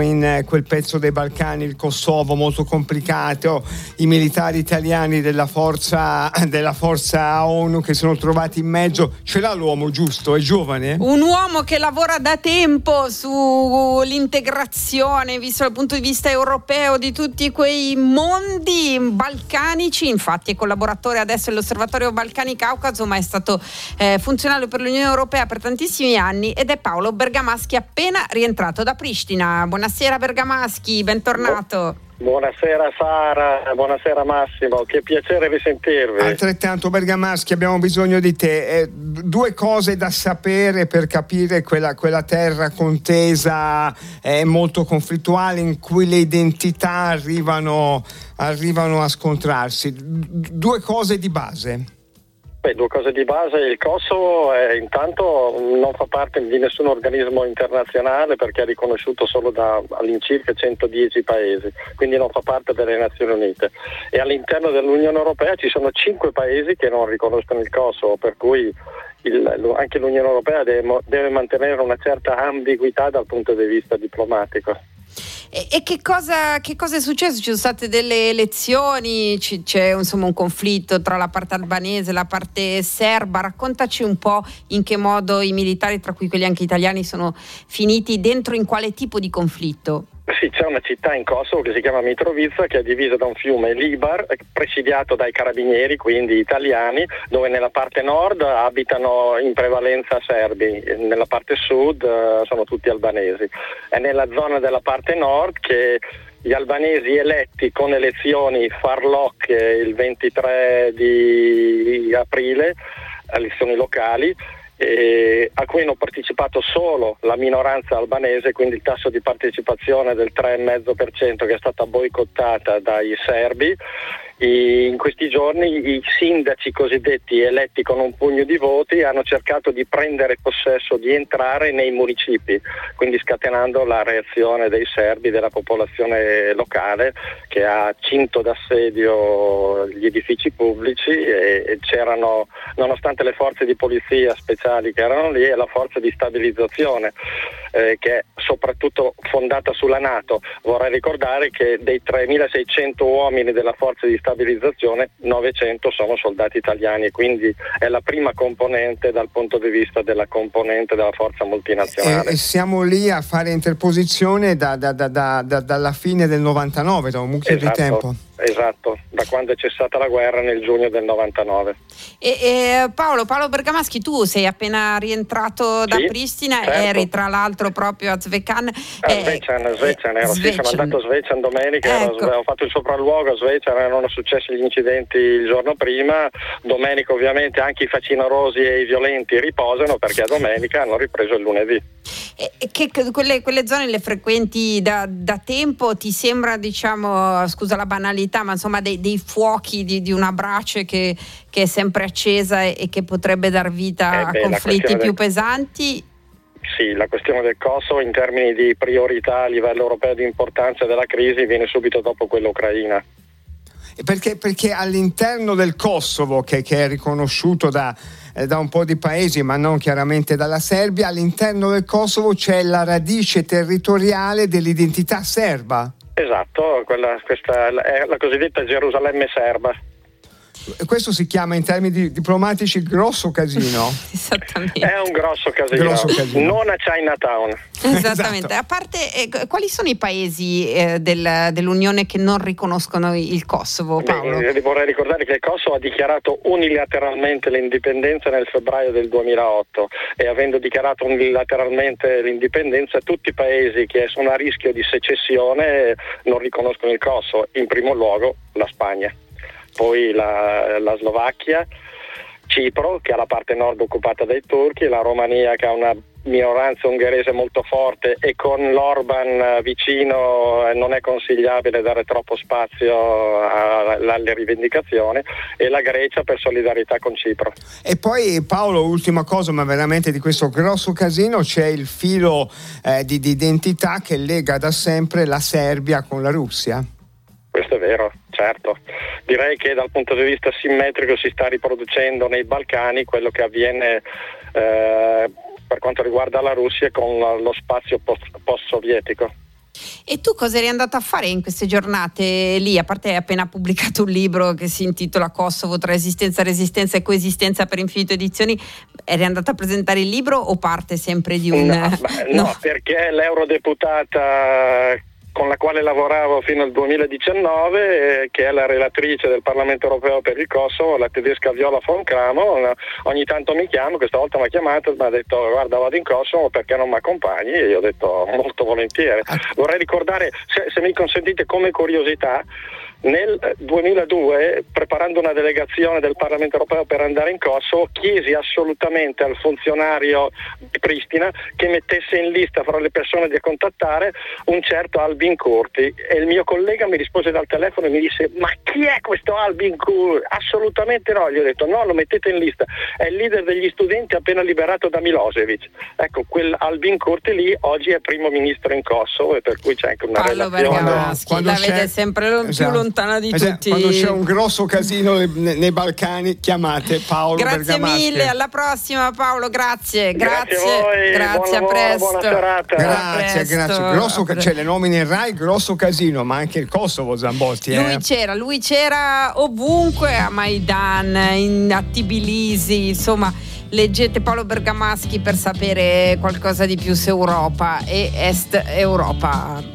in eh, quel pezzo dei Balcani, il Kosovo, molto complicato, i militari italiani della forza, della forza ONU che sono trovati in mezzo. Ce l'ha l'uomo, giusto? È giovane? Un uomo che lavora da tempo sull'integrazione, visto dal punto di vista europeo, di tutti quei mondi balcanici. Infatti è collaboratore adesso dell'Osservatorio Balcani-Caucaso, ma è stato eh, funzionario per l'Unione Europea per tantissimi anni ed è Paolo Bergamaschi appena rientrato da Pristina buonasera Bergamaschi, bentornato. Buonasera Sara, buonasera Massimo, che piacere risentirvi. Altrettanto Bergamaschi, abbiamo bisogno di te. Eh, due cose da sapere per capire quella, quella terra contesa eh, molto conflittuale in cui le identità arrivano, arrivano a scontrarsi. Due cose di base. Beh, due cose di base, il Kosovo è, intanto non fa parte di nessun organismo internazionale perché è riconosciuto solo da all'incirca 110 paesi, quindi non fa parte delle Nazioni Unite e all'interno dell'Unione Europea ci sono 5 paesi che non riconoscono il Kosovo, per cui il, anche l'Unione Europea deve, deve mantenere una certa ambiguità dal punto di vista diplomatico. E, e che, cosa, che, cosa, è successo? Ci sono state delle elezioni, C- c'è insomma, un conflitto tra la parte albanese e la parte serba. Raccontaci un po' in che modo i militari, tra cui quelli anche italiani, sono finiti dentro in quale tipo di conflitto. Sì, c'è una città in Kosovo che si chiama Mitrovica che è divisa da un fiume Libar, presidiato dai carabinieri, quindi italiani, dove nella parte nord abitano in prevalenza serbi, nella parte sud uh, sono tutti albanesi. È nella zona della parte nord che gli albanesi eletti con elezioni farlock il 23 di aprile, elezioni locali, eh, a cui hanno partecipato solo la minoranza albanese, quindi il tasso di partecipazione del 3,5% che è stata boicottata dai serbi in questi giorni i sindaci cosiddetti eletti con un pugno di voti hanno cercato di prendere possesso, di entrare nei municipi, quindi scatenando la reazione dei serbi, della popolazione locale che ha cinto d'assedio gli edifici pubblici e c'erano, nonostante le forze di polizia speciali che erano lì, la forza di stabilizzazione eh, che è soprattutto fondata sulla Nato. Vorrei ricordare che dei 3.600 uomini della forza di stabilizzazione 900 sono soldati italiani quindi è la prima componente dal punto di vista della componente della forza multinazionale. E, e siamo lì a fare interposizione da, da, da, dalla fine del 99, da un mucchio esatto. di tempo. Esatto, da quando è cessata la guerra nel giugno del 99. E, e Paolo, Paolo, Bergamaschi, tu sei appena rientrato da sì, Pristina, certo. eri tra l'altro proprio a Zvecan. A eh, ero, Sì, sono andato a Svecan domenica, ecco. ero, ho fatto il sopralluogo a Svecan, erano successi gli incidenti il giorno prima, domenica ovviamente anche i facinorosi e i violenti riposano perché a domenica hanno ripreso il lunedì. E, che, quelle, quelle, zone le frequenti da, da tempo, ti sembra diciamo, scusa la banalità, ma insomma dei, dei fuochi di, di, una brace che, che, è sempre accesa e, e, che potrebbe dar vita eh beh, a conflitti più del... pesanti. Sì, la questione del Kosovo in termini di priorità a livello europeo di importanza della crisi viene subito dopo quella ucraina. Perché, perché all'interno del Kosovo, che, che è riconosciuto da, eh, da un po' di paesi, ma non chiaramente dalla Serbia, all'interno del Kosovo c'è la radice territoriale dell'identità serba. Esatto, quella, questa è la cosiddetta Gerusalemme serba. Questo si chiama in termini diplomatici grosso casino. Esattamente. È un grosso casino. grosso casino. Non a Chinatown. Esattamente. esatto. A parte, eh, quali sono i paesi eh, del, dell'Unione che non riconoscono il Kosovo, Paolo? Beh, vorrei ricordare che il Kosovo ha dichiarato unilateralmente l'indipendenza nel febbraio del 2008 e avendo dichiarato unilateralmente l'indipendenza tutti i paesi che sono a rischio di secessione non riconoscono il Kosovo, in primo luogo la Spagna poi la, la Slovacchia, Cipro che ha la parte nord occupata dai turchi, la Romania che ha una minoranza ungherese molto forte e con l'Orban vicino non è consigliabile dare troppo spazio alle rivendicazioni e la Grecia per solidarietà con Cipro. E poi Paolo, ultima cosa, ma veramente di questo grosso casino c'è il filo eh, di, di identità che lega da sempre la Serbia con la Russia. Questo è vero, certo. Direi che dal punto di vista simmetrico si sta riproducendo nei Balcani quello che avviene eh, per quanto riguarda la Russia con lo spazio post- post-sovietico. E tu cosa eri andata a fare in queste giornate lì? A parte hai appena pubblicato un libro che si intitola Kosovo tra esistenza, resistenza e coesistenza per infinito edizioni, eri andata a presentare il libro o parte sempre di un... No, no. no perché l'eurodeputata con la quale lavoravo fino al 2019, eh, che è la relatrice del Parlamento europeo per il Kosovo, la tedesca Viola von Cramo, ogni tanto mi chiama, questa volta mi ha chiamato e mi ha detto guarda vado in Kosovo perché non mi accompagni e io ho detto molto volentieri. Ah. Vorrei ricordare, se, se mi consentite come curiosità, nel 2002, preparando una delegazione del Parlamento europeo per andare in Kosovo, chiesi assolutamente al funzionario di Pristina che mettesse in lista fra le persone da contattare un certo Albin Curti e il mio collega mi rispose dal telefono e mi disse ma chi è questo Albin Curti? Assolutamente no, gli ho detto no, lo mettete in lista, è il leader degli studenti appena liberato da Milosevic. Ecco, quel Albin Curti lì oggi è primo ministro in Kosovo e per cui c'è anche una Paolo relazione. Bergamaschi, quando la vede sempre più esatto. lontano lontana di esatto, tutti. Quando c'è un grosso casino nei, nei Balcani, chiamate Paolo Grazie Bergamaschi. mille, alla prossima Paolo, grazie. Grazie, grazie, a, voi, grazie buon a presto. Buona serata. Grazie, presto. grazie. Grosso, cioè, le nomine in Rai, grosso casino, ma anche il Kosovo Zambotti. Eh. Lui c'era, lui c'era ovunque a Maidan, in, a Tbilisi, insomma leggete Paolo Bergamaschi per sapere qualcosa di più su Europa e Est Europa.